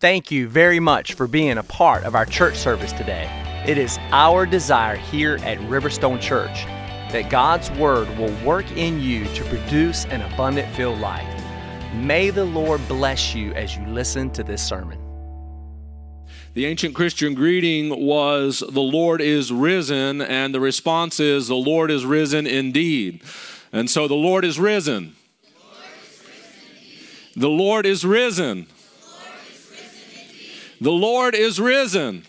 Thank you very much for being a part of our church service today. It is our desire here at Riverstone Church that God's Word will work in you to produce an abundant filled life. May the Lord bless you as you listen to this sermon. The ancient Christian greeting was, The Lord is risen, and the response is, The Lord is risen indeed. And so the Lord is risen. The Lord is risen. The Lord is risen.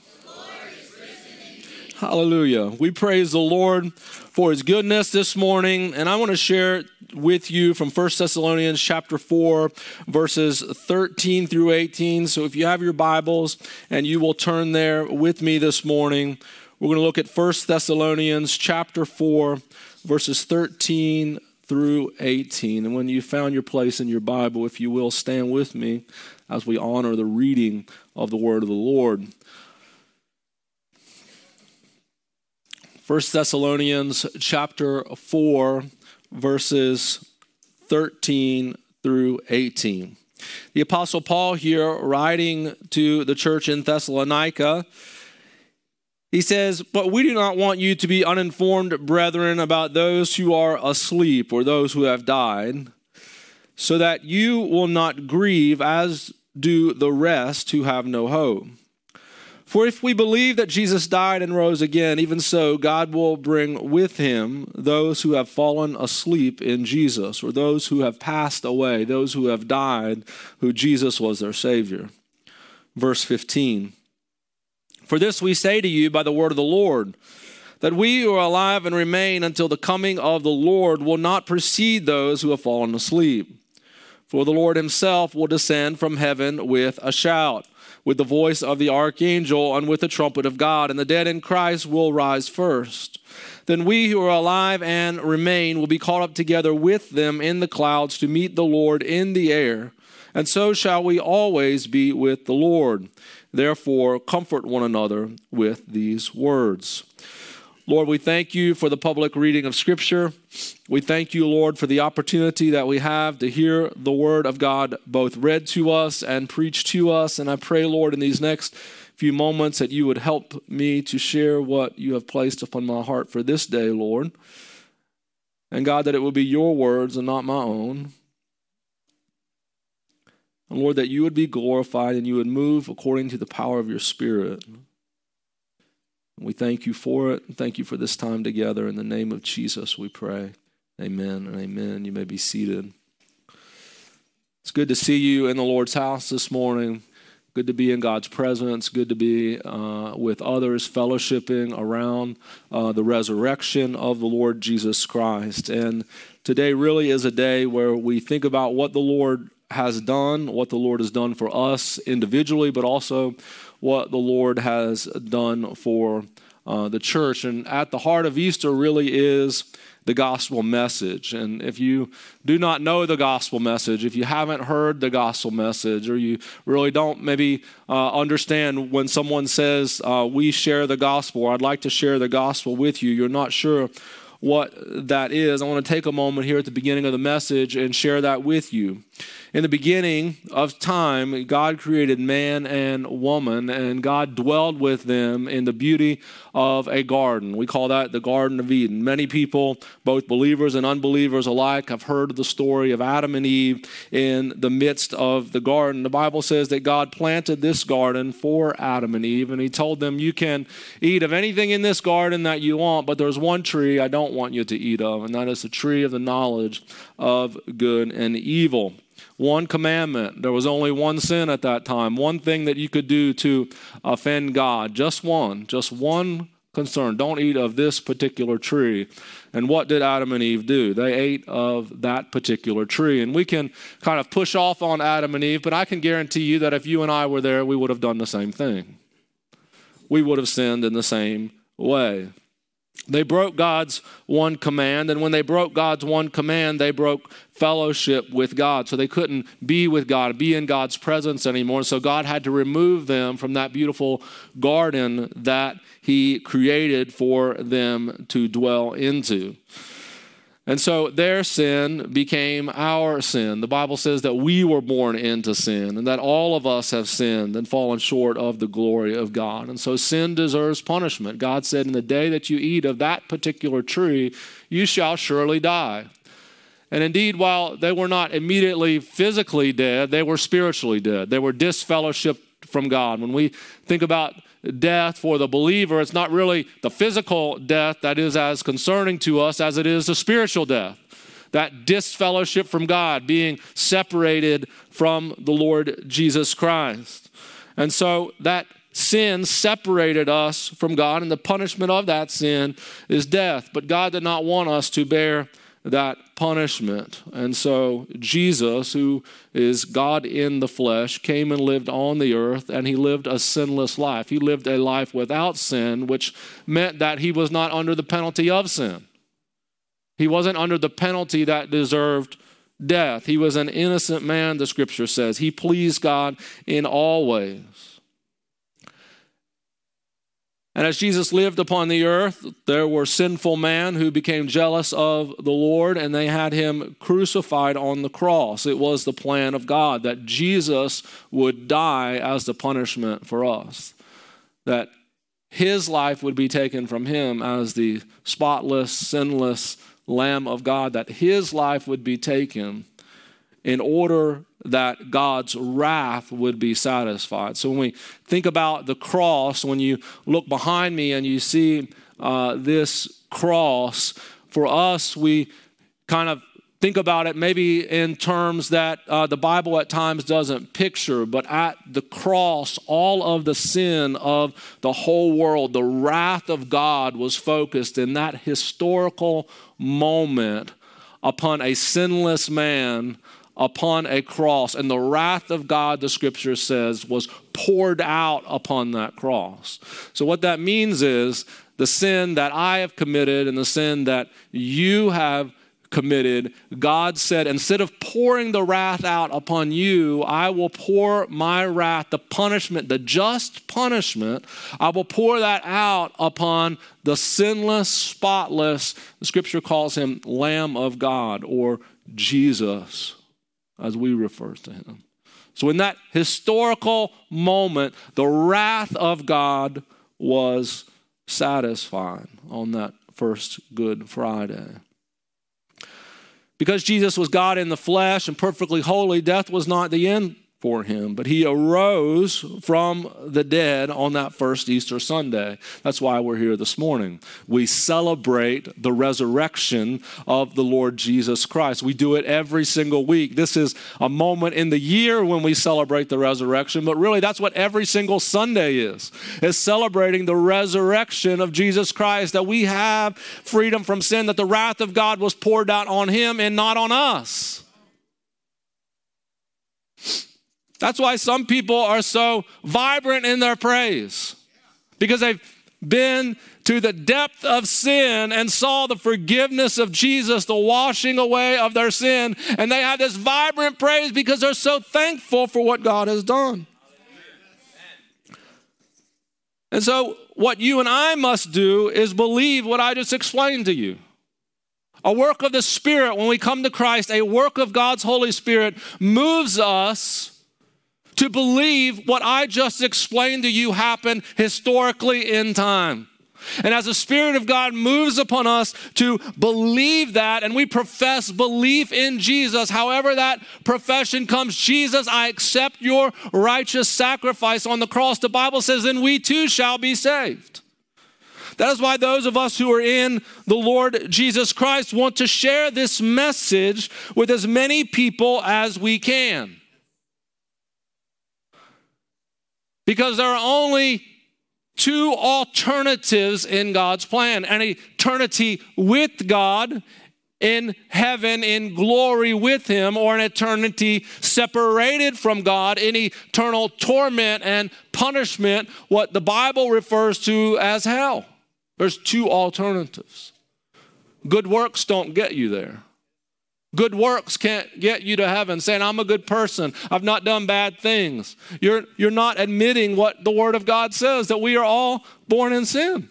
Hallelujah. We praise the Lord for his goodness this morning and I want to share with you from 1 Thessalonians chapter 4 verses 13 through 18. So if you have your Bibles and you will turn there with me this morning, we're going to look at 1 Thessalonians chapter 4 verses 13 through 18. And when you found your place in your Bible, if you will, stand with me as we honor the reading of the word of the Lord. 1 Thessalonians chapter 4 verses 13 through 18. The apostle Paul here writing to the church in Thessalonica he says, But we do not want you to be uninformed, brethren, about those who are asleep or those who have died, so that you will not grieve as do the rest who have no hope. For if we believe that Jesus died and rose again, even so, God will bring with him those who have fallen asleep in Jesus, or those who have passed away, those who have died, who Jesus was their Savior. Verse 15. For this we say to you by the word of the Lord, that we who are alive and remain until the coming of the Lord will not precede those who have fallen asleep. For the Lord himself will descend from heaven with a shout, with the voice of the archangel, and with the trumpet of God, and the dead in Christ will rise first. Then we who are alive and remain will be caught up together with them in the clouds to meet the Lord in the air. And so shall we always be with the Lord. Therefore, comfort one another with these words. Lord, we thank you for the public reading of Scripture. We thank you, Lord, for the opportunity that we have to hear the Word of God both read to us and preached to us. And I pray, Lord, in these next few moments that you would help me to share what you have placed upon my heart for this day, Lord. And God, that it will be your words and not my own. And Lord, that you would be glorified and you would move according to the power of your Spirit. We thank you for it. Thank you for this time together. In the name of Jesus, we pray. Amen and amen. You may be seated. It's good to see you in the Lord's house this morning. Good to be in God's presence. Good to be uh, with others, fellowshipping around uh, the resurrection of the Lord Jesus Christ. And today really is a day where we think about what the Lord has done, what the Lord has done for us individually, but also what the Lord has done for uh, the church. And at the heart of Easter really is the gospel message. And if you do not know the gospel message, if you haven't heard the gospel message, or you really don't maybe uh, understand when someone says, uh, We share the gospel, or I'd like to share the gospel with you, you're not sure what that is, I want to take a moment here at the beginning of the message and share that with you. In the beginning of time, God created man and woman, and God dwelled with them in the beauty of a garden. We call that the Garden of Eden. Many people, both believers and unbelievers alike, have heard the story of Adam and Eve in the midst of the garden. The Bible says that God planted this garden for Adam and Eve, and He told them, You can eat of anything in this garden that you want, but there's one tree I don't want you to eat of, and that is the tree of the knowledge of good and evil one commandment. There was only one sin at that time, one thing that you could do to offend God. Just one, just one concern. Don't eat of this particular tree. And what did Adam and Eve do? They ate of that particular tree. And we can kind of push off on Adam and Eve, but I can guarantee you that if you and I were there, we would have done the same thing. We would have sinned in the same way. They broke God's one command, and when they broke God's one command, they broke fellowship with God. So they couldn't be with God, be in God's presence anymore. So God had to remove them from that beautiful garden that He created for them to dwell into. And so their sin became our sin. The Bible says that we were born into sin and that all of us have sinned and fallen short of the glory of God. And so sin deserves punishment. God said, In the day that you eat of that particular tree, you shall surely die. And indeed, while they were not immediately physically dead, they were spiritually dead. They were disfellowshipped from God. When we think about death for the believer, it's not really the physical death that is as concerning to us as it is the spiritual death. That disfellowship from God, being separated from the Lord Jesus Christ. And so that sin separated us from God, and the punishment of that sin is death. But God did not want us to bear that punishment. And so Jesus, who is God in the flesh, came and lived on the earth, and he lived a sinless life. He lived a life without sin, which meant that he was not under the penalty of sin. He wasn't under the penalty that deserved death. He was an innocent man, the scripture says. He pleased God in all ways. And as Jesus lived upon the earth, there were sinful men who became jealous of the Lord and they had him crucified on the cross. It was the plan of God that Jesus would die as the punishment for us, that his life would be taken from him as the spotless, sinless Lamb of God, that his life would be taken in order that God's wrath would be satisfied. So when we think about the cross, when you look behind me and you see uh, this cross, for us, we kind of think about it maybe in terms that uh, the Bible at times doesn't picture, but at the cross, all of the sin of the whole world, the wrath of God was focused in that historical moment upon a sinless man upon a cross, and the wrath of God, the scripture says, was poured out upon that cross. So, what that means is the sin that I have committed and the sin that you have committed, God said, instead of pouring the wrath out upon you, I will pour my wrath, the punishment, the just punishment, I will pour that out upon the sinless, spotless, the scripture calls him Lamb of God or Jesus as we refer to him. So, in that historical moment, the wrath of God was satisfied on that first Good Friday. Because Jesus was God in the flesh and perfectly holy, death was not the end for him. But he arose from the dead on that first Easter Sunday. That's why we're here this morning. We celebrate the resurrection of the Lord Jesus Christ. We do it every single week. This is a moment in the year when we celebrate the resurrection, but really that's what every single Sunday is. Is celebrating the resurrection of Jesus Christ that we have freedom from sin that the wrath of God was poured out on him and not on us. That's why some people are so vibrant in their praise because they've been to the depth of sin and saw the forgiveness of Jesus, the washing away of their sin, and they have this vibrant praise because they're so thankful for what God has done. And so, what you and I must do is believe what I just explained to you. A work of the Spirit, when we come to Christ, a work of God's Holy Spirit moves us to believe what I just explained to you happened historically in time. And as the Spirit of God moves upon us to believe that, and we profess belief in Jesus, however that profession comes, Jesus, I accept your righteous sacrifice on the cross, the Bible says, then we too shall be saved. That is why those of us who are in the Lord Jesus Christ want to share this message with as many people as we can. Because there are only two alternatives in God's plan an eternity with God in heaven in glory with Him, or an eternity separated from God in eternal torment and punishment, what the Bible refers to as hell. There's two alternatives. Good works don't get you there. Good works can't get you to heaven saying, I'm a good person. I've not done bad things. You're, you're not admitting what the Word of God says that we are all born in sin.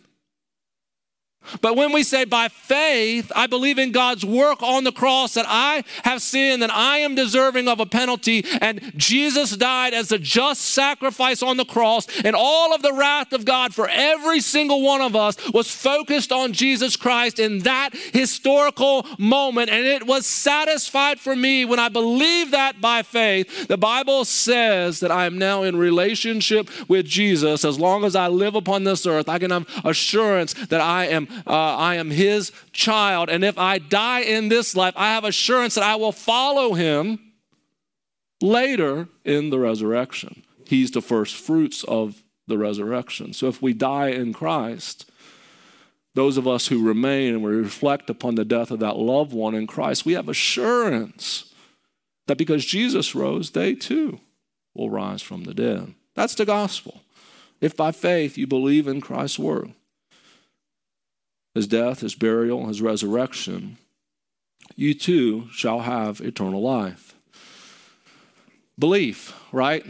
But when we say by faith, I believe in God's work on the cross that I have sinned and I am deserving of a penalty, and Jesus died as a just sacrifice on the cross, and all of the wrath of God for every single one of us was focused on Jesus Christ in that historical moment, and it was satisfied for me when I believe that by faith. The Bible says that I am now in relationship with Jesus. As long as I live upon this earth, I can have assurance that I am uh, I am his child. And if I die in this life, I have assurance that I will follow him later in the resurrection. He's the first fruits of the resurrection. So if we die in Christ, those of us who remain and we reflect upon the death of that loved one in Christ, we have assurance that because Jesus rose, they too will rise from the dead. That's the gospel. If by faith you believe in Christ's word his death, his burial, his resurrection, you too shall have eternal life. Belief, right?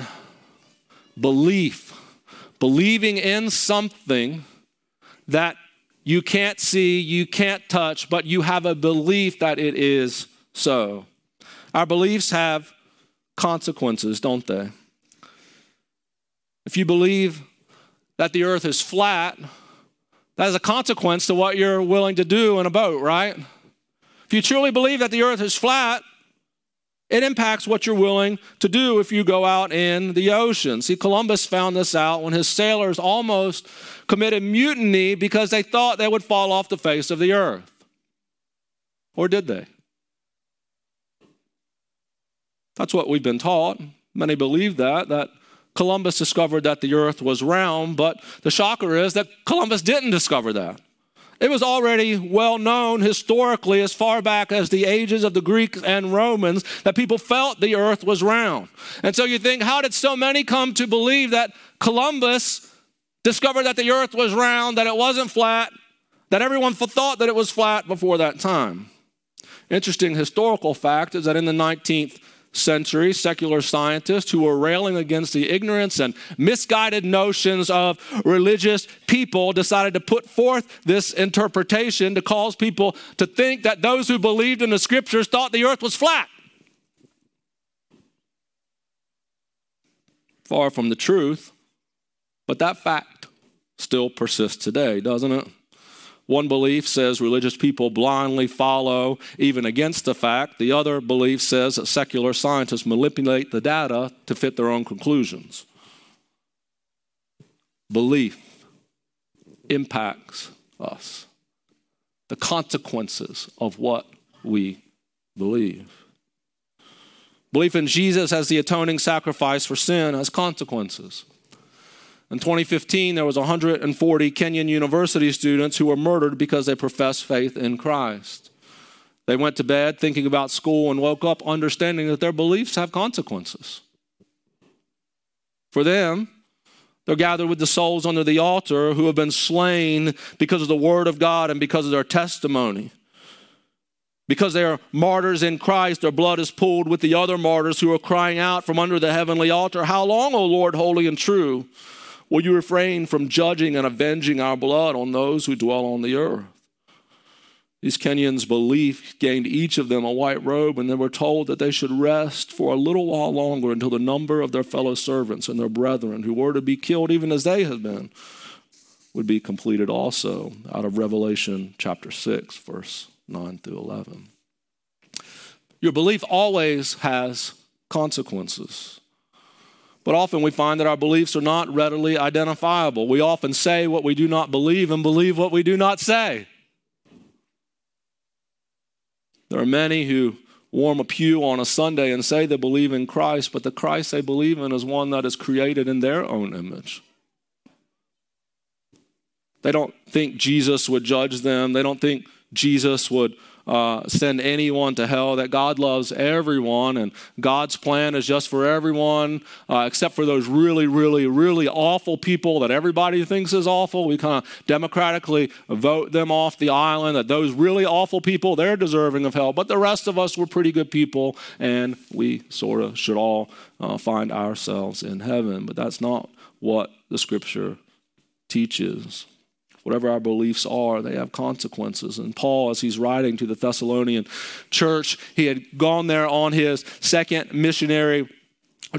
Belief. Believing in something that you can't see, you can't touch, but you have a belief that it is so. Our beliefs have consequences, don't they? If you believe that the earth is flat, that is a consequence to what you're willing to do in a boat, right? If you truly believe that the earth is flat, it impacts what you're willing to do if you go out in the ocean. See, Columbus found this out when his sailors almost committed mutiny because they thought they would fall off the face of the earth. Or did they? That's what we've been taught. Many believe that, that Columbus discovered that the earth was round, but the shocker is that Columbus didn't discover that. It was already well known historically, as far back as the ages of the Greeks and Romans, that people felt the earth was round. And so you think, how did so many come to believe that Columbus discovered that the earth was round, that it wasn't flat, that everyone thought that it was flat before that time? Interesting historical fact is that in the 19th century, secular scientists who were railing against the ignorance and misguided notions of religious people decided to put forth this interpretation to cause people to think that those who believed in the scriptures thought the earth was flat. Far from the truth, but that fact still persists today, doesn't it? One belief says religious people blindly follow even against the fact. The other belief says that secular scientists manipulate the data to fit their own conclusions. Belief impacts us, the consequences of what we believe. Belief in Jesus as the atoning sacrifice for sin has consequences. In 2015, there was 140 Kenyan university students who were murdered because they professed faith in Christ. They went to bed thinking about school and woke up understanding that their beliefs have consequences. For them, they're gathered with the souls under the altar who have been slain because of the word of God and because of their testimony. Because they are martyrs in Christ, their blood is pooled with the other martyrs who are crying out from under the heavenly altar, How long, O Lord, holy and true? Will you refrain from judging and avenging our blood on those who dwell on the earth? These Kenyans' belief gained each of them a white robe, and they were told that they should rest for a little while longer until the number of their fellow servants and their brethren, who were to be killed even as they had been, would be completed also, out of Revelation chapter 6, verse 9 through 11. Your belief always has consequences. But often we find that our beliefs are not readily identifiable. We often say what we do not believe and believe what we do not say. There are many who warm a pew on a Sunday and say they believe in Christ, but the Christ they believe in is one that is created in their own image. They don't think Jesus would judge them. They don't think Jesus would uh, send anyone to hell, that God loves everyone, and God's plan is just for everyone, uh, except for those really, really, really awful people that everybody thinks is awful. We kind of democratically vote them off the island, that those really awful people, they're deserving of hell. But the rest of us, we're pretty good people, and we sort of should all uh, find ourselves in heaven. But that's not what the scripture teaches. Whatever our beliefs are, they have consequences. And Paul, as he's writing to the Thessalonian church, he had gone there on his second missionary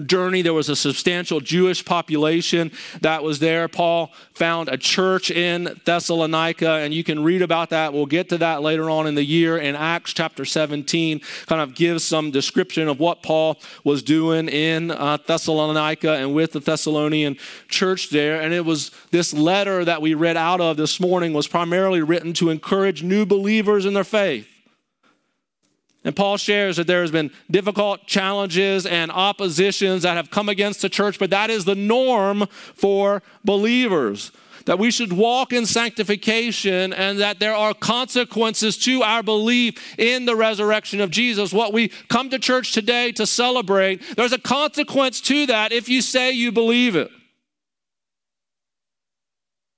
journey. There was a substantial Jewish population that was there. Paul found a church in Thessalonica, and you can read about that. We'll get to that later on in the year in Acts chapter 17, kind of gives some description of what Paul was doing in uh, Thessalonica and with the Thessalonian church there. And it was this letter that we read out of this morning was primarily written to encourage new believers in their faith. And Paul shares that there has been difficult challenges and oppositions that have come against the church, but that is the norm for believers. That we should walk in sanctification and that there are consequences to our belief in the resurrection of Jesus. What we come to church today to celebrate, there's a consequence to that if you say you believe it.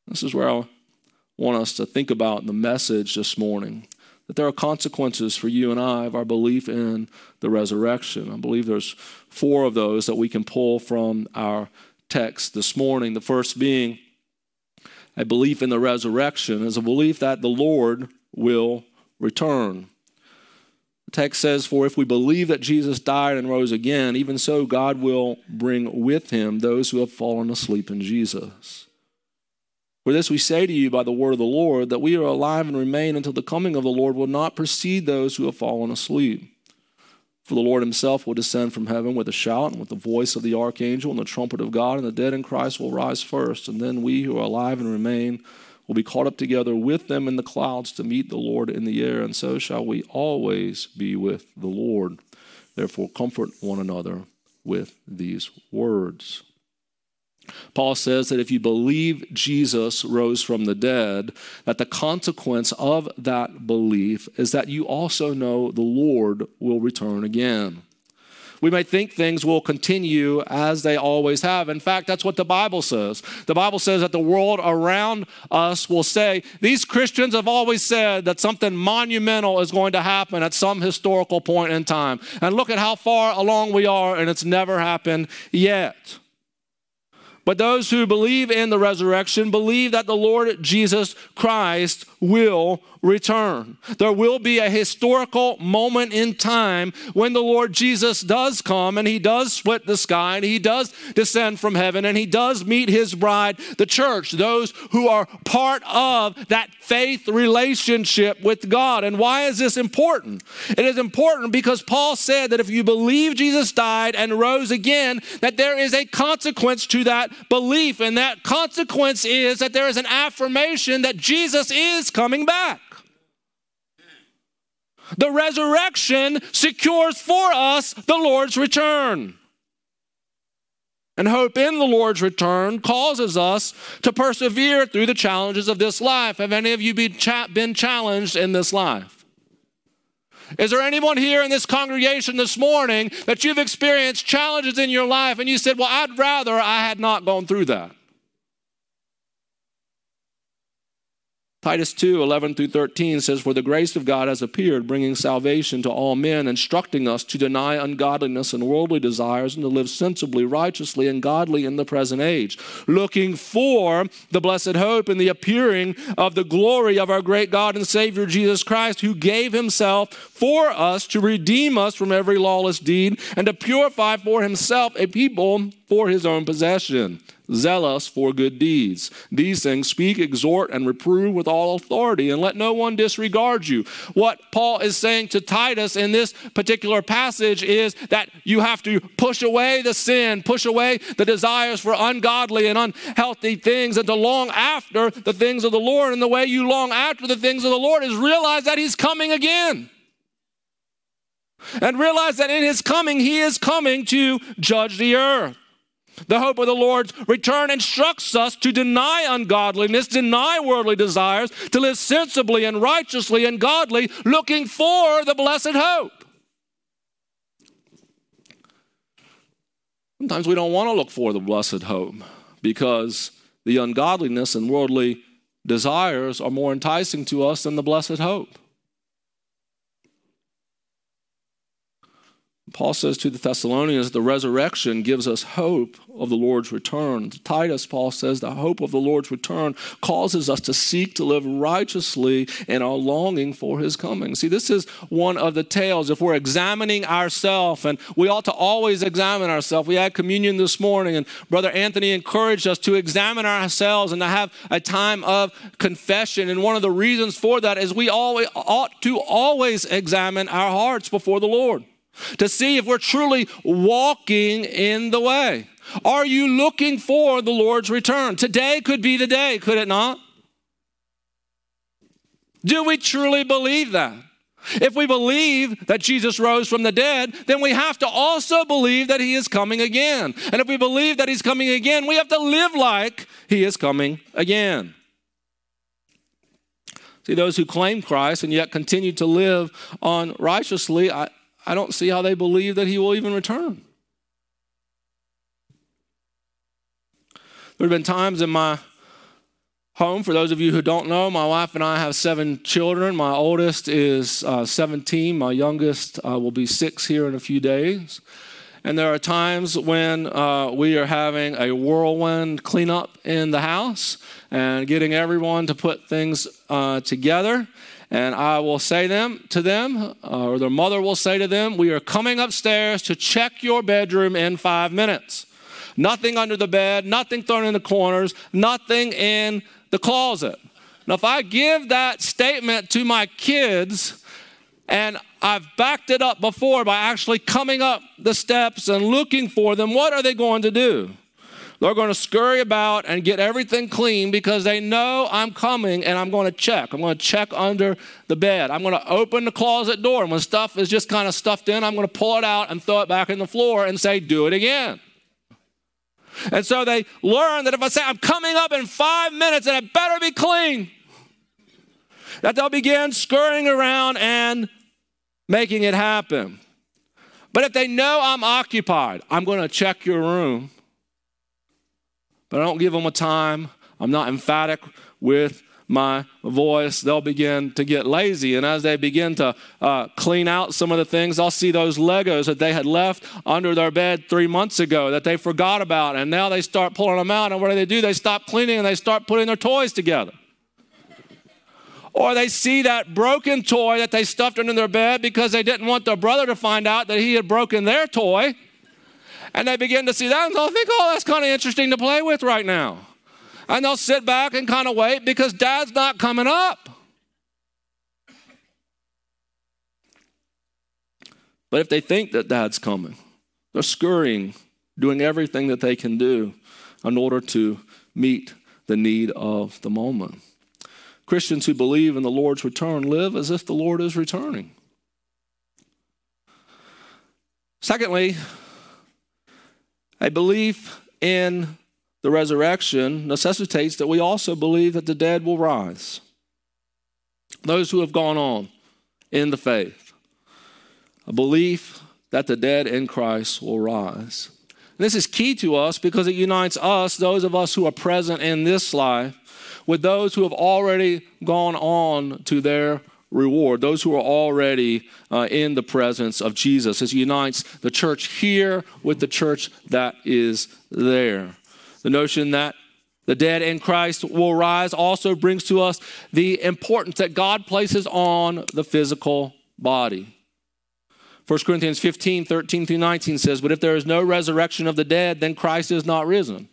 This is where I want us to think about the message this morning that there are consequences for you and I of our belief in the resurrection. I believe there's four of those that we can pull from our text this morning. The first being a belief in the resurrection is a belief that the Lord will return. The text says, For if we believe that Jesus died and rose again, even so God will bring with him those who have fallen asleep in Jesus. For this we say to you by the word of the Lord, that we are alive and remain until the coming of the Lord will not precede those who have fallen asleep. For the Lord himself will descend from heaven with a shout and with the voice of the archangel and the trumpet of God, and the dead in Christ will rise first. And then we who are alive and remain will be caught up together with them in the clouds to meet the Lord in the air, and so shall we always be with the Lord. Therefore, comfort one another with these words. Paul says that if you believe Jesus rose from the dead, that the consequence of that belief is that you also know the Lord will return again. We may think things will continue as they always have. In fact, that's what the Bible says. The Bible says that the world around us will say, These Christians have always said that something monumental is going to happen at some historical point in time. And look at how far along we are, and it's never happened yet. But those who believe in the resurrection believe that the Lord Jesus Christ will return. There will be a historical moment in time when the Lord Jesus does come and he does split the sky and he does descend from heaven and he does meet his bride, the church, those who are part of that faith relationship with God. And why is this important? It is important because Paul said that if you believe Jesus died and rose again, that there is a consequence to that belief. And that consequence is that there is an affirmation that Jesus is coming back. The resurrection secures for us the Lord's return. And hope in the Lord's return causes us to persevere through the challenges of this life. Have any of you been, been challenged in this life? Is there anyone here in this congregation this morning that you've experienced challenges in your life and you said, Well, I'd rather I had not gone through that? Titus 2 11 through 13 says, For the grace of God has appeared, bringing salvation to all men, instructing us to deny ungodliness and worldly desires and to live sensibly, righteously, and godly in the present age, looking for the blessed hope and the appearing of the glory of our great God and Savior Jesus Christ, who gave himself for us to redeem us from every lawless deed and to purify for himself a people for his own possession zealous for good deeds. These things speak, exhort, and reprove with all authority, and let no one disregard you. What Paul is saying to Titus in this particular passage is that you have to push away the sin, push away the desires for ungodly and unhealthy things, and to long after the things of the Lord. And the way you long after the things of the Lord is realize that He's coming again. And realize that in His coming, He is coming to judge the earth. The hope of the Lord's return instructs us to deny ungodliness, deny worldly desires, to live sensibly and righteously and godly, looking for the blessed hope. Sometimes we don't want to look for the blessed hope because the ungodliness and worldly desires are more enticing to us than the blessed hope. Paul says to the Thessalonians, the resurrection gives us hope of the Lord's return. To Titus, Paul says, the hope of the Lord's return causes us to seek to live righteously in our longing for his coming. See, this is one of the tales. If we're examining ourselves, and we ought to always examine ourselves. We had communion this morning, and Brother Anthony encouraged us to examine ourselves and to have a time of confession. And one of the reasons for that is we always ought to always examine our hearts before the Lord to see if we're truly walking in the way. Are you looking for the Lord's return? Today could be the day, could it not? Do we truly believe that? If we believe that Jesus rose from the dead, then we have to also believe that he is coming again. And if we believe that he's coming again, we have to live like he is coming again. See, those who claim Christ and yet continue to live unrighteously, I, I don't see how they believe that he will even return. There have been times in my home, for those of you who don't know, my wife and I have seven children. My oldest is uh, 17, my youngest uh, will be six here in a few days. And there are times when uh, we are having a whirlwind cleanup in the house and getting everyone to put things uh, together. And I will say them to them, uh, or their mother will say to them, We are coming upstairs to check your bedroom in five minutes. Nothing under the bed, nothing thrown in the corners, nothing in the closet. Now, if I give that statement to my kids, and I've backed it up before by actually coming up the steps and looking for them, what are they going to do? They're going to scurry about and get everything clean because they know I'm coming and I'm going to check. I'm going to check under the bed. I'm going to open the closet door. And when stuff is just kind of stuffed in, I'm going to pull it out and throw it back in the floor and say, Do it again. And so they learn that if I say, I'm coming up in five minutes and it better be clean, that they'll begin scurrying around and making it happen. But if they know I'm occupied, I'm going to check your room but I don't give them a time. I'm not emphatic with my voice, they'll begin to get lazy. And as they begin to uh, clean out some of the things, I'll see those Legos that they had left under their bed three months ago that they forgot about. And now they start pulling them out. And what do they do? They stop cleaning and they start putting their toys together. Or they see that broken toy that they stuffed under their bed because they didn't want their brother to find out that he had broken their toy and they begin to see that and they'll think, oh, that's kind of interesting to play with right now. And they'll sit back and kind of wait because dad's not coming up. But if they think that dad's coming, they're scurrying, doing everything that they can do in order to meet the need of the moment. Christians who believe in the Lord's return live as if the Lord is returning. Secondly, a belief in the resurrection necessitates that we also believe that the dead will rise. Those who have gone on in the faith, a belief that the dead in Christ will rise. This is key to us because it unites us, those of us who are present in this life, with those who have already gone on to their reward, those who are already uh, in the presence of Jesus, as he unites the church here with the church that is there. The notion that the dead in Christ will rise also brings to us the importance that God places on the physical body. 1 Corinthians 15, 13 through 19 says, But if there is no resurrection of the dead, then Christ is not risen.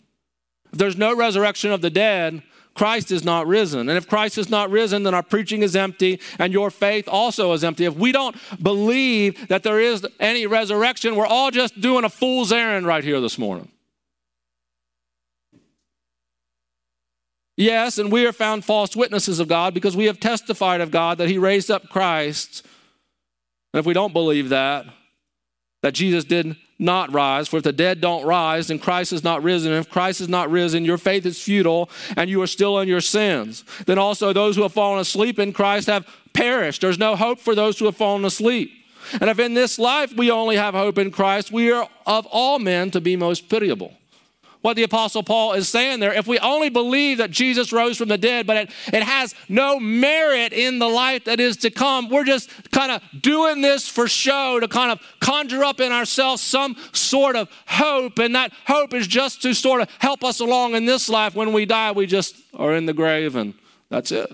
If there's no resurrection of the dead, Christ is not risen. And if Christ is not risen, then our preaching is empty and your faith also is empty. If we don't believe that there is any resurrection, we're all just doing a fool's errand right here this morning. Yes, and we are found false witnesses of God because we have testified of God that He raised up Christ. And if we don't believe that, that Jesus did not rise. For if the dead don't rise, then Christ is not risen. And if Christ is not risen, your faith is futile and you are still in your sins. Then also those who have fallen asleep in Christ have perished. There's no hope for those who have fallen asleep. And if in this life we only have hope in Christ, we are of all men to be most pitiable. What the Apostle Paul is saying there. If we only believe that Jesus rose from the dead, but it, it has no merit in the life that is to come, we're just kind of doing this for show to kind of conjure up in ourselves some sort of hope. And that hope is just to sort of help us along in this life. When we die, we just are in the grave and that's it.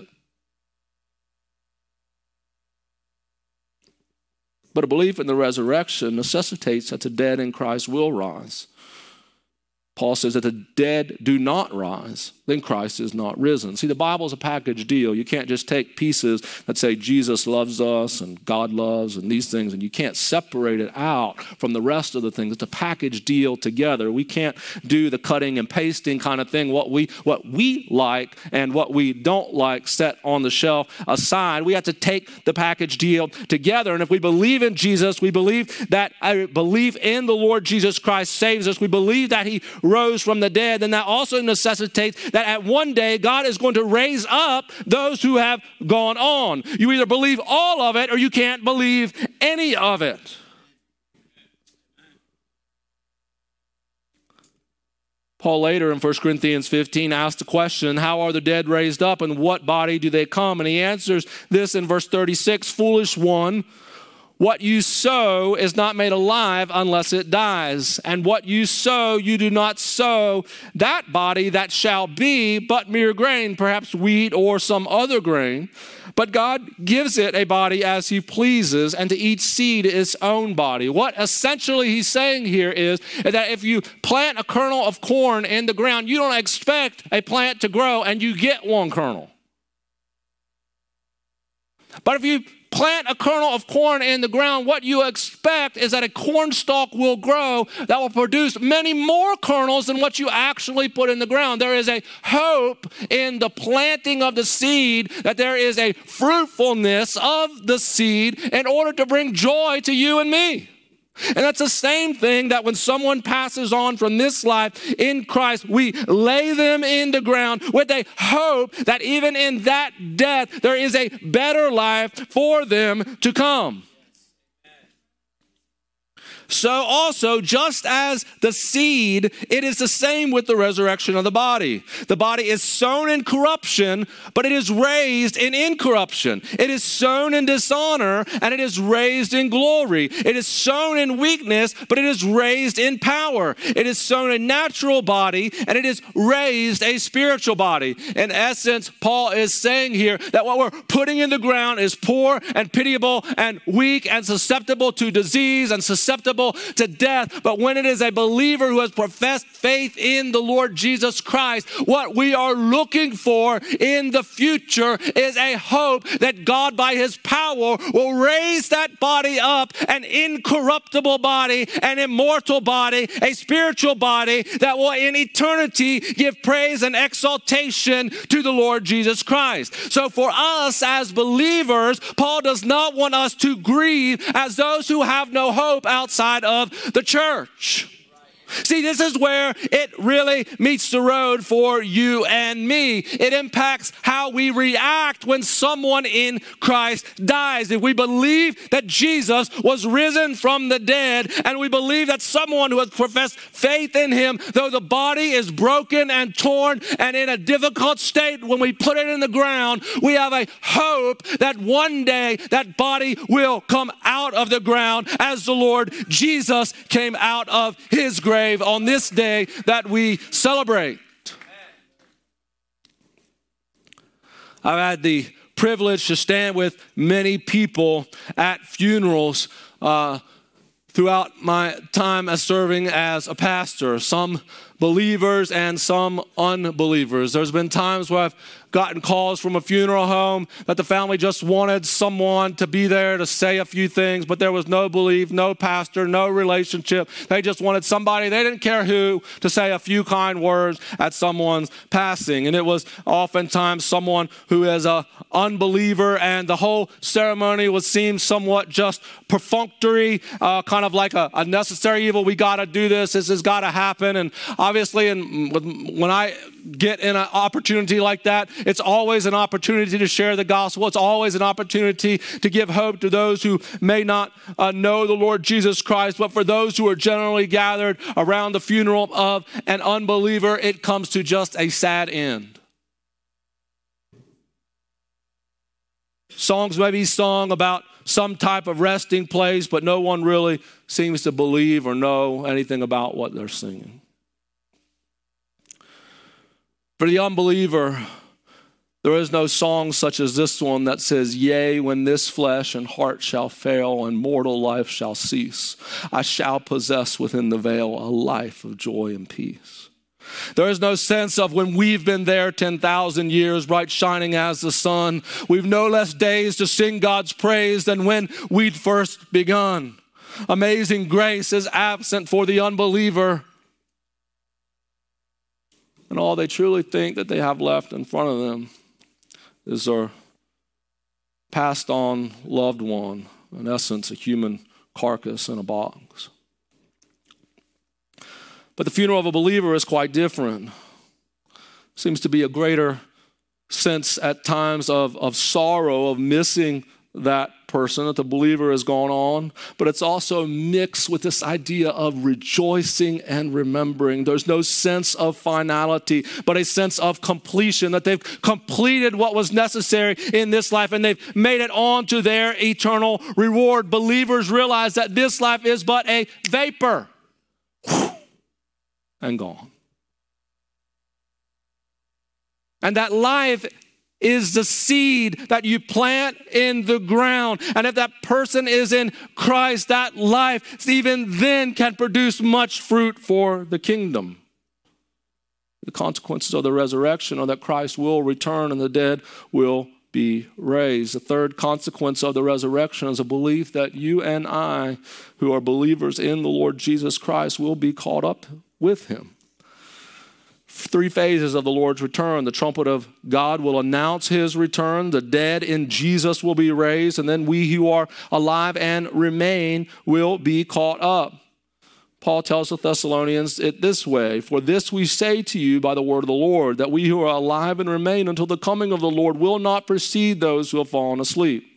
But a belief in the resurrection necessitates that the dead in Christ will rise. Paul says that the dead do not rise, then Christ is not risen. See, the Bible is a package deal. You can't just take pieces that say Jesus loves us and God loves and these things, and you can't separate it out from the rest of the things. It's a package deal together. We can't do the cutting and pasting kind of thing. What we what we like and what we don't like set on the shelf aside. We have to take the package deal together. And if we believe in Jesus, we believe that I believe in the Lord Jesus Christ saves us. We believe that He rose from the dead, then that also necessitates that at one day God is going to raise up those who have gone on. You either believe all of it or you can't believe any of it. Paul later in 1 Corinthians 15 asked the question, How are the dead raised up, and what body do they come? And he answers this in verse 36 Foolish one. What you sow is not made alive unless it dies. And what you sow, you do not sow that body that shall be, but mere grain, perhaps wheat or some other grain. But God gives it a body as He pleases, and to each seed its own body. What essentially He's saying here is that if you plant a kernel of corn in the ground, you don't expect a plant to grow and you get one kernel. But if you plant a kernel of corn in the ground, what you expect is that a corn stalk will grow that will produce many more kernels than what you actually put in the ground. There is a hope in the planting of the seed that there is a fruitfulness of the seed in order to bring joy to you and me. And that's the same thing that when someone passes on from this life in Christ, we lay them in the ground with a hope that even in that death, there is a better life for them to come. So, also, just as the seed, it is the same with the resurrection of the body. The body is sown in corruption, but it is raised in incorruption. It is sown in dishonor, and it is raised in glory. It is sown in weakness, but it is raised in power. It is sown a natural body, and it is raised a spiritual body. In essence, Paul is saying here that what we're putting in the ground is poor and pitiable and weak and susceptible to disease and susceptible to death. But when it is a believer who has professed faith in the Lord Jesus Christ, what we are looking for in the future is a hope that God, by his power, will raise that body up an incorruptible body, an immortal body, a spiritual body that will in eternity give praise and exaltation to the Lord Jesus Christ. So for us as believers, Paul does not want us to grieve as those who have no hope outside of the church. See, this is where it really meets the road for you and me. It impacts how we react when someone in Christ dies. If we believe that Jesus was risen from the dead, and we believe that someone who has professed faith in him, though the body is broken and torn and in a difficult state, when we put it in the ground, we have a hope that one day that body will come out of the ground as the Lord Jesus came out of his grave grave on this day that we celebrate. I've had the privilege to stand with many people at funerals uh, throughout my time as serving as a pastor. Some believers and some unbelievers. There's been times where I've gotten calls from a funeral home that the family just wanted someone to be there to say a few things, but there was no belief, no pastor, no relationship. They just wanted somebody, they didn't care who, to say a few kind words at someone's passing. And it was oftentimes someone who is a unbeliever, and the whole ceremony would seem somewhat just perfunctory, uh, kind of like a, a necessary evil. We got to do this. This has got to happen. And obviously, and when I get in an opportunity like that, it's always an opportunity to share the gospel. It's always an opportunity to give hope to those who may not uh, know the Lord Jesus Christ. But for those who are generally gathered around the funeral of an unbeliever, it comes to just a sad end. Songs may be sung about some type of resting place, but no one really seems to believe or know anything about what they're singing. For the unbeliever, there is no song such as this one that says, Yea, when this flesh and heart shall fail and mortal life shall cease, I shall possess within the veil a life of joy and peace. There is no sense of when we've been there 10,000 years, bright shining as the sun. We've no less days to sing God's praise than when we'd first begun. Amazing grace is absent for the unbeliever and all they truly think that they have left in front of them is their passed on loved one, in essence, a human carcass in a box. But the funeral of a believer is quite different. Seems to be a greater sense at times of, of sorrow, of missing that person, that the believer has gone on, but it's also mixed with this idea of rejoicing and remembering. There's no sense of finality, but a sense of completion, that they've completed what was necessary in this life and they've made it on to their eternal reward. Believers realize that this life is but a vapor and gone. And that life is the seed that you plant in the ground. And if that person is in Christ, that life, even then, can produce much fruit for the kingdom. The consequences of the resurrection are that Christ will return and the dead will be raised. The third consequence of the resurrection is a belief that you and I, who are believers in the Lord Jesus Christ, will be caught up with him three phases of the Lord's return. The trumpet of God will announce his return. The dead in Jesus will be raised. And then we who are alive and remain will be caught up. Paul tells the Thessalonians it this way For this we say to you by the word of the Lord, that we who are alive and remain until the coming of the Lord will not precede those who have fallen asleep.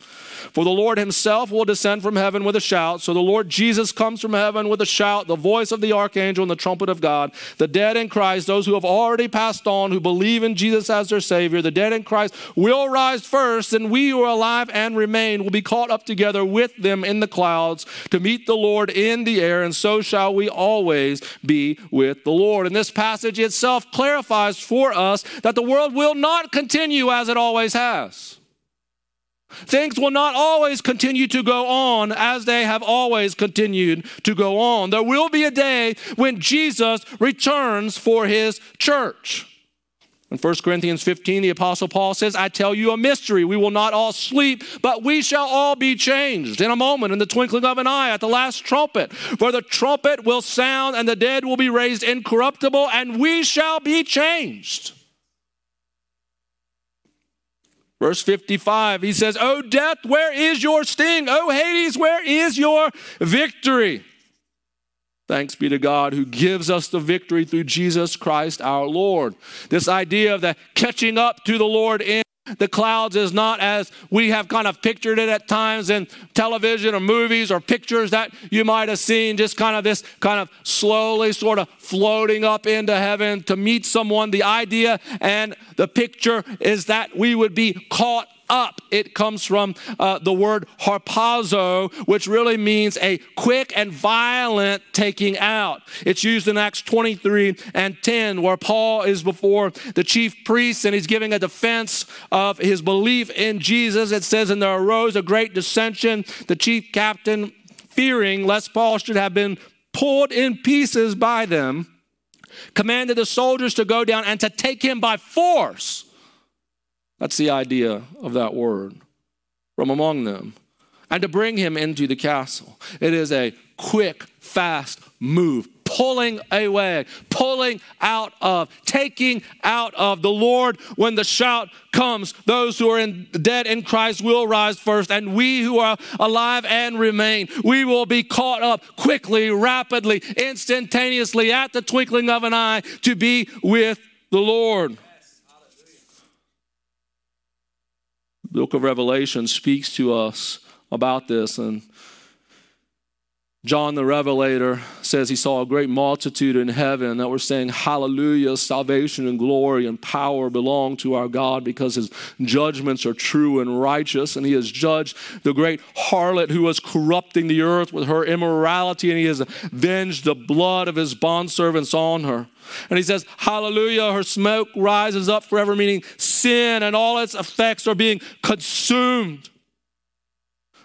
For the Lord himself will descend from heaven with a shout. So the Lord Jesus comes from heaven with a shout, the voice of the archangel, and the trumpet of God. The dead in Christ, those who have already passed on, who believe in Jesus as their Savior, the dead in Christ will rise first, and we who are alive and remain will be caught up together with them in the clouds to meet the Lord in the air, and so shall we always be with the Lord. And this passage itself clarifies for us that the world will not continue as it always has. Things will not always continue to go on as they have always continued to go on. There will be a day when Jesus returns for his church. In 1 Corinthians 15, the Apostle Paul says, I tell you a mystery. We will not all sleep, but we shall all be changed in a moment, in the twinkling of an eye, at the last trumpet. For the trumpet will sound, and the dead will be raised incorruptible, and we shall be changed. Verse 55, he says, Oh, death, where is your sting? Oh, Hades, where is your victory? Thanks be to God who gives us the victory through Jesus Christ our Lord. This idea of the catching up to the Lord in the clouds is not as we have kind of pictured it at times in television or movies or pictures that you might have seen, just kind of this kind of slowly sort of floating up into heaven to meet someone. The idea and the picture is that we would be caught up. It comes from uh, the word harpazo, which really means a quick and violent taking out. It's used in Acts 23 and 10, where Paul is before the chief priests and he's giving a defense of his belief in Jesus. It says, And there arose a great dissension. The chief captain, fearing lest Paul should have been pulled in pieces by them, commanded the soldiers to go down and to take him by force that's the idea of that word. From among them. And to bring him into the castle. It is a quick, fast move. pulling away, pulling out of, taking out of. The Lord, when the shout comes, those who are in, dead in Christ will rise first, and we who are alive and remain, we will be caught up quickly, rapidly, instantaneously, at the twinkling of an eye to be with the Lord. The book of Revelation speaks to us about this, and John the Revelator says he saw a great multitude in heaven that were saying, Hallelujah, salvation and glory and power belong to our God because his judgments are true and righteous. And he has judged the great harlot who was corrupting the earth with her immorality, and he has avenged the blood of his bondservants on her. And he says, Hallelujah, her smoke rises up forever, meaning sin and all its effects are being consumed.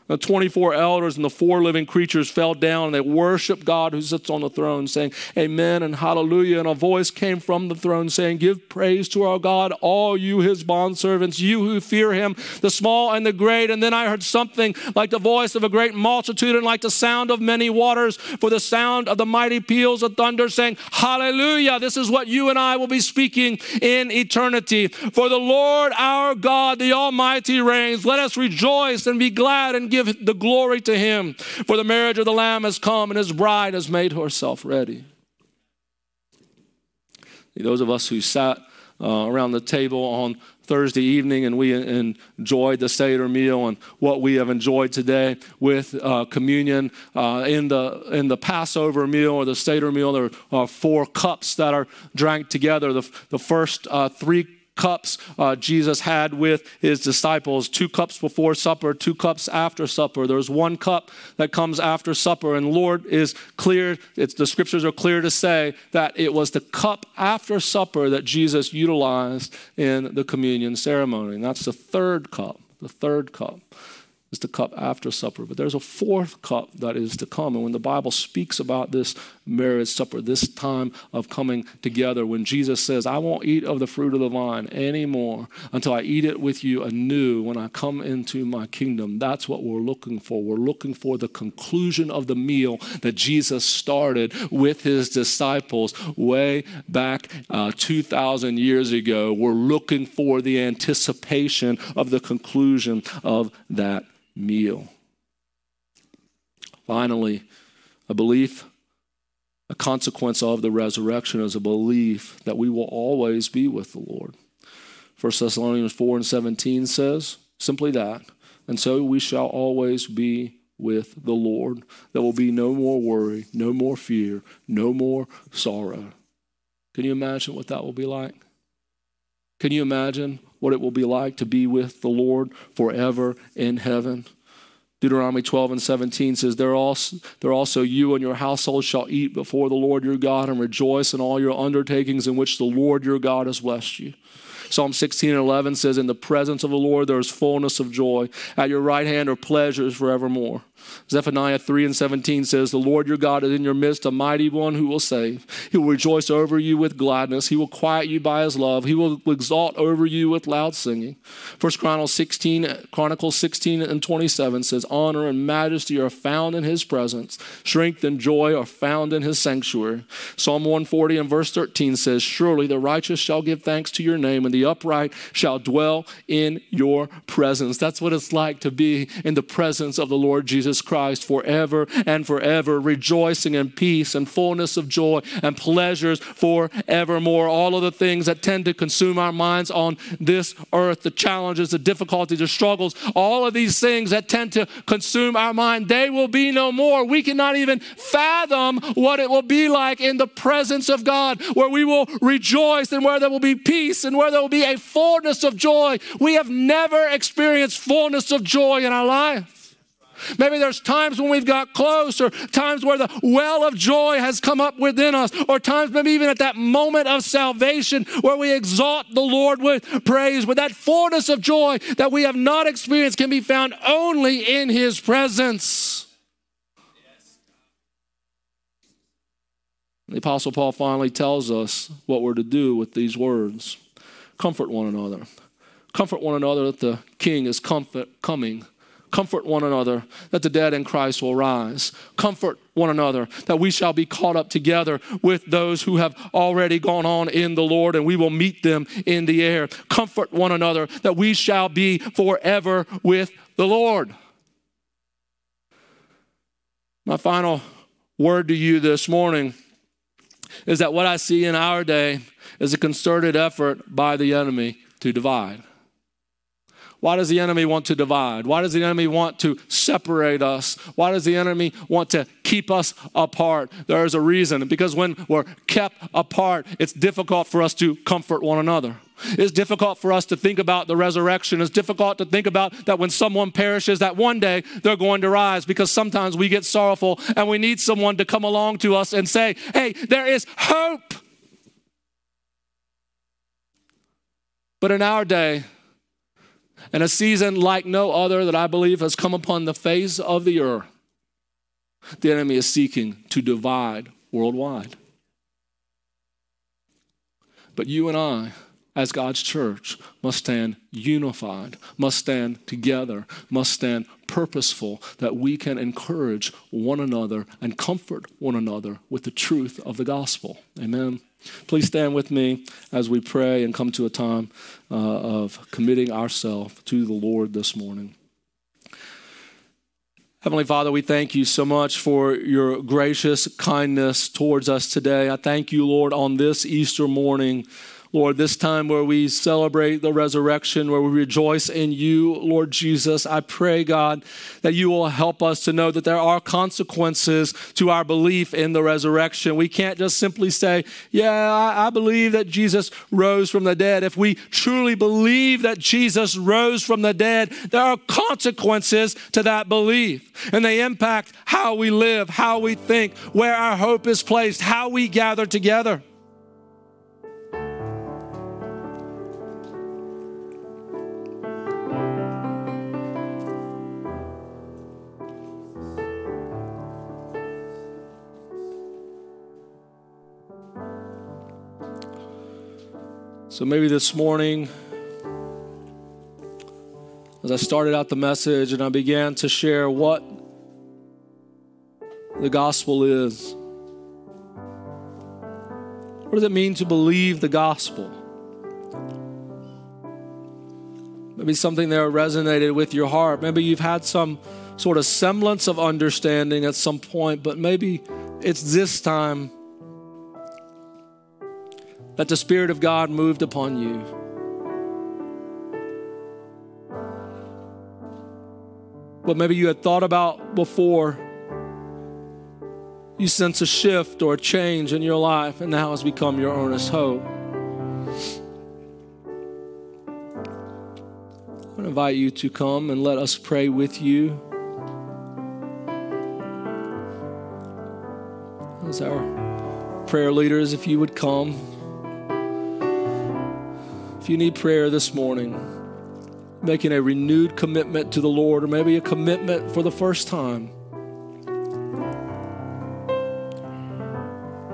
The 24 elders and the four living creatures fell down and they worshiped God who sits on the throne, saying, Amen and hallelujah. And a voice came from the throne saying, Give praise to our God, all you his bondservants, you who fear him, the small and the great. And then I heard something like the voice of a great multitude and like the sound of many waters, for the sound of the mighty peals of thunder, saying, Hallelujah. This is what you and I will be speaking in eternity. For the Lord our God, the Almighty, reigns. Let us rejoice and be glad and give the glory to him. For the marriage of the Lamb has come, and his bride has made herself ready. Those of us who sat uh, around the table on Thursday evening and we enjoyed the Seder meal and what we have enjoyed today with uh, communion uh, in, the, in the Passover meal or the Seder meal. There are four cups that are drank together. The, the first uh, three cups uh, Jesus had with his disciples two cups before supper, two cups after supper. There's one cup that comes after supper, and Lord is clear, it's, the scriptures are clear to say that it was the cup after supper that Jesus utilized in the communion ceremony. And that's the third cup, the third cup is the cup after supper. But there's a fourth cup that is to come. And when the Bible speaks about this marriage supper, this time of coming together, when Jesus says, I won't eat of the fruit of the vine anymore until I eat it with you anew when I come into my kingdom, that's what we're looking for. We're looking for the conclusion of the meal that Jesus started with his disciples way back uh, 2,000 years ago. We're looking for the anticipation of the conclusion of that meal. Finally, a belief, a consequence of the resurrection is a belief that we will always be with the Lord. 1 Thessalonians 4 and 17 says simply that. And so we shall always be with the Lord. There will be no more worry, no more fear, no more sorrow. Can you imagine what that will be like? Can you imagine what it will be like to be with the Lord forever in heaven. Deuteronomy 12 and 17 says, there also, there also you and your household shall eat before the Lord your God and rejoice in all your undertakings in which the Lord your God has blessed you. Psalm 16 and 11 says, In the presence of the Lord there is fullness of joy. At your right hand are pleasures forevermore. Zephaniah 3 and 17 says, The Lord your God is in your midst, a mighty one who will save. He will rejoice over you with gladness. He will quiet you by his love. He will exalt over you with loud singing. First Chronicles 16, Chronicles 16 and 27 says, Honor and majesty are found in his presence. Strength and joy are found in his sanctuary. Psalm 140 and verse 13 says, Surely the righteous shall give thanks to your name, and the upright shall dwell in your presence. That's what it's like to be in the presence of the Lord Jesus Jesus Christ forever and forever, rejoicing in peace and fullness of joy and pleasures forevermore. All of the things that tend to consume our minds on this earth, the challenges, the difficulties, the struggles, all of these things that tend to consume our mind, they will be no more. We cannot even fathom what it will be like in the presence of God, where we will rejoice and where there will be peace and where there will be a fullness of joy. We have never experienced fullness of joy in our life. Maybe there's times when we've got close, or times where the well of joy has come up within us, or times maybe even at that moment of salvation where we exalt the Lord with praise. But that fullness of joy that we have not experienced can be found only in His presence. The Apostle Paul finally tells us what we're to do with these words comfort one another. Comfort one another that the King is comfort, coming Comfort one another that the dead in Christ will rise. Comfort one another that we shall be caught up together with those who have already gone on in the Lord and we will meet them in the air. Comfort one another that we shall be forever with the Lord. My final word to you this morning is that what I see in our day is a concerted effort by the enemy to divide. Why does the enemy want to divide? Why does the enemy want to separate us? Why does the enemy want to keep us apart? There is a reason. Because when we're kept apart, it's difficult for us to comfort one another. It's difficult for us to think about the resurrection. It's difficult to think about that when someone perishes, that one day they're going to rise because sometimes we get sorrowful and we need someone to come along to us and say, hey, there is hope. But in our day, and a season like no other that I believe has come upon the face of the earth, the enemy is seeking to divide worldwide. But you and I, as God's church, must stand unified, must stand together, must stand purposeful that we can encourage one another and comfort one another with the truth of the gospel. Amen. Please stand with me as we pray and come to a time uh, of committing ourselves to the Lord this morning. Heavenly Father, we thank you so much for your gracious kindness towards us today. I thank you, Lord, on this Easter morning Lord, this time where we celebrate the resurrection, where we rejoice in you, Lord Jesus, I pray, God, that you will help us to know that there are consequences to our belief in the resurrection. We can't just simply say, Yeah, I, I believe that Jesus rose from the dead. If we truly believe that Jesus rose from the dead, there are consequences to that belief. And they impact how we live, how we think, where our hope is placed, how we gather together. So maybe this morning, as I started out the message and I began to share what the gospel is, what does it mean to believe the gospel? Maybe something there resonated with your heart. Maybe you've had some sort of semblance of understanding at some point, but maybe it's this time that the Spirit of God moved upon you. What maybe you had thought about before, you sense a shift or a change in your life, and now has become your earnest hope. I want to invite you to come and let us pray with you. As our prayer leaders, if you would come. If you need prayer this morning, making a renewed commitment to the Lord, or maybe a commitment for the first time,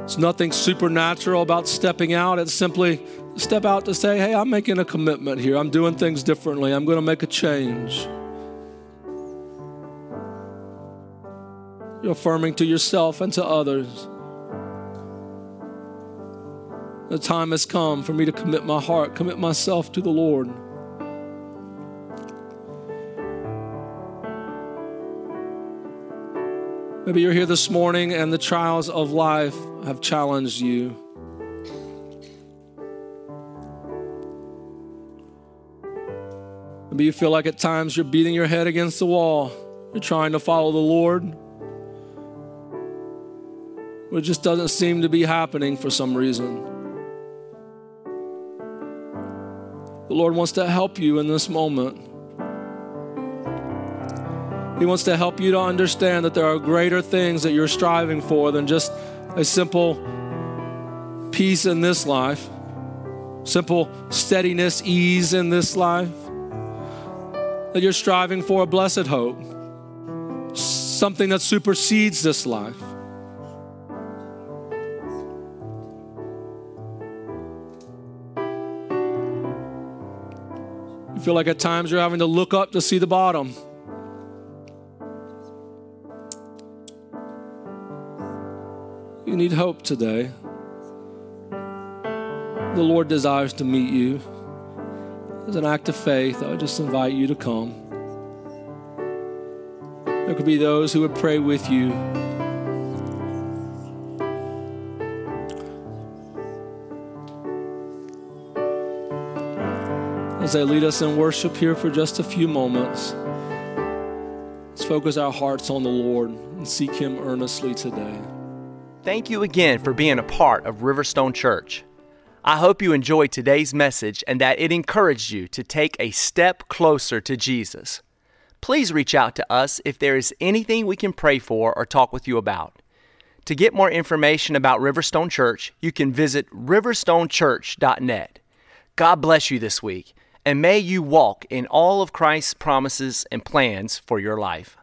it's nothing supernatural about stepping out. It's simply step out to say, hey, I'm making a commitment here. I'm doing things differently. I'm going to make a change. You're affirming to yourself and to others the time has come for me to commit my heart, commit myself to the Lord. Maybe you're here this morning and the trials of life have challenged you. Maybe you feel like at times you're beating your head against the wall. You're trying to follow the Lord. But it just doesn't seem to be happening for some reason. The Lord wants to help you in this moment. He wants to help you to understand that there are greater things that you're striving for than just a simple peace in this life, simple steadiness, ease in this life. That you're striving for a blessed hope, something that supersedes this life. You feel like at times you're having to look up to see the bottom. You need hope today. The Lord desires to meet you. As an act of faith, I would just invite you to come. There could be those who would pray with you As they lead us in worship here for just a few moments, let's focus our hearts on the Lord and seek Him earnestly today. Thank you again for being a part of Riverstone Church. I hope you enjoyed today's message and that it encouraged you to take a step closer to Jesus. Please reach out to us if there is anything we can pray for or talk with you about. To get more information about Riverstone Church, you can visit riverstonechurch.net. God bless you this week, and may you walk in all of Christ's promises and plans for your life.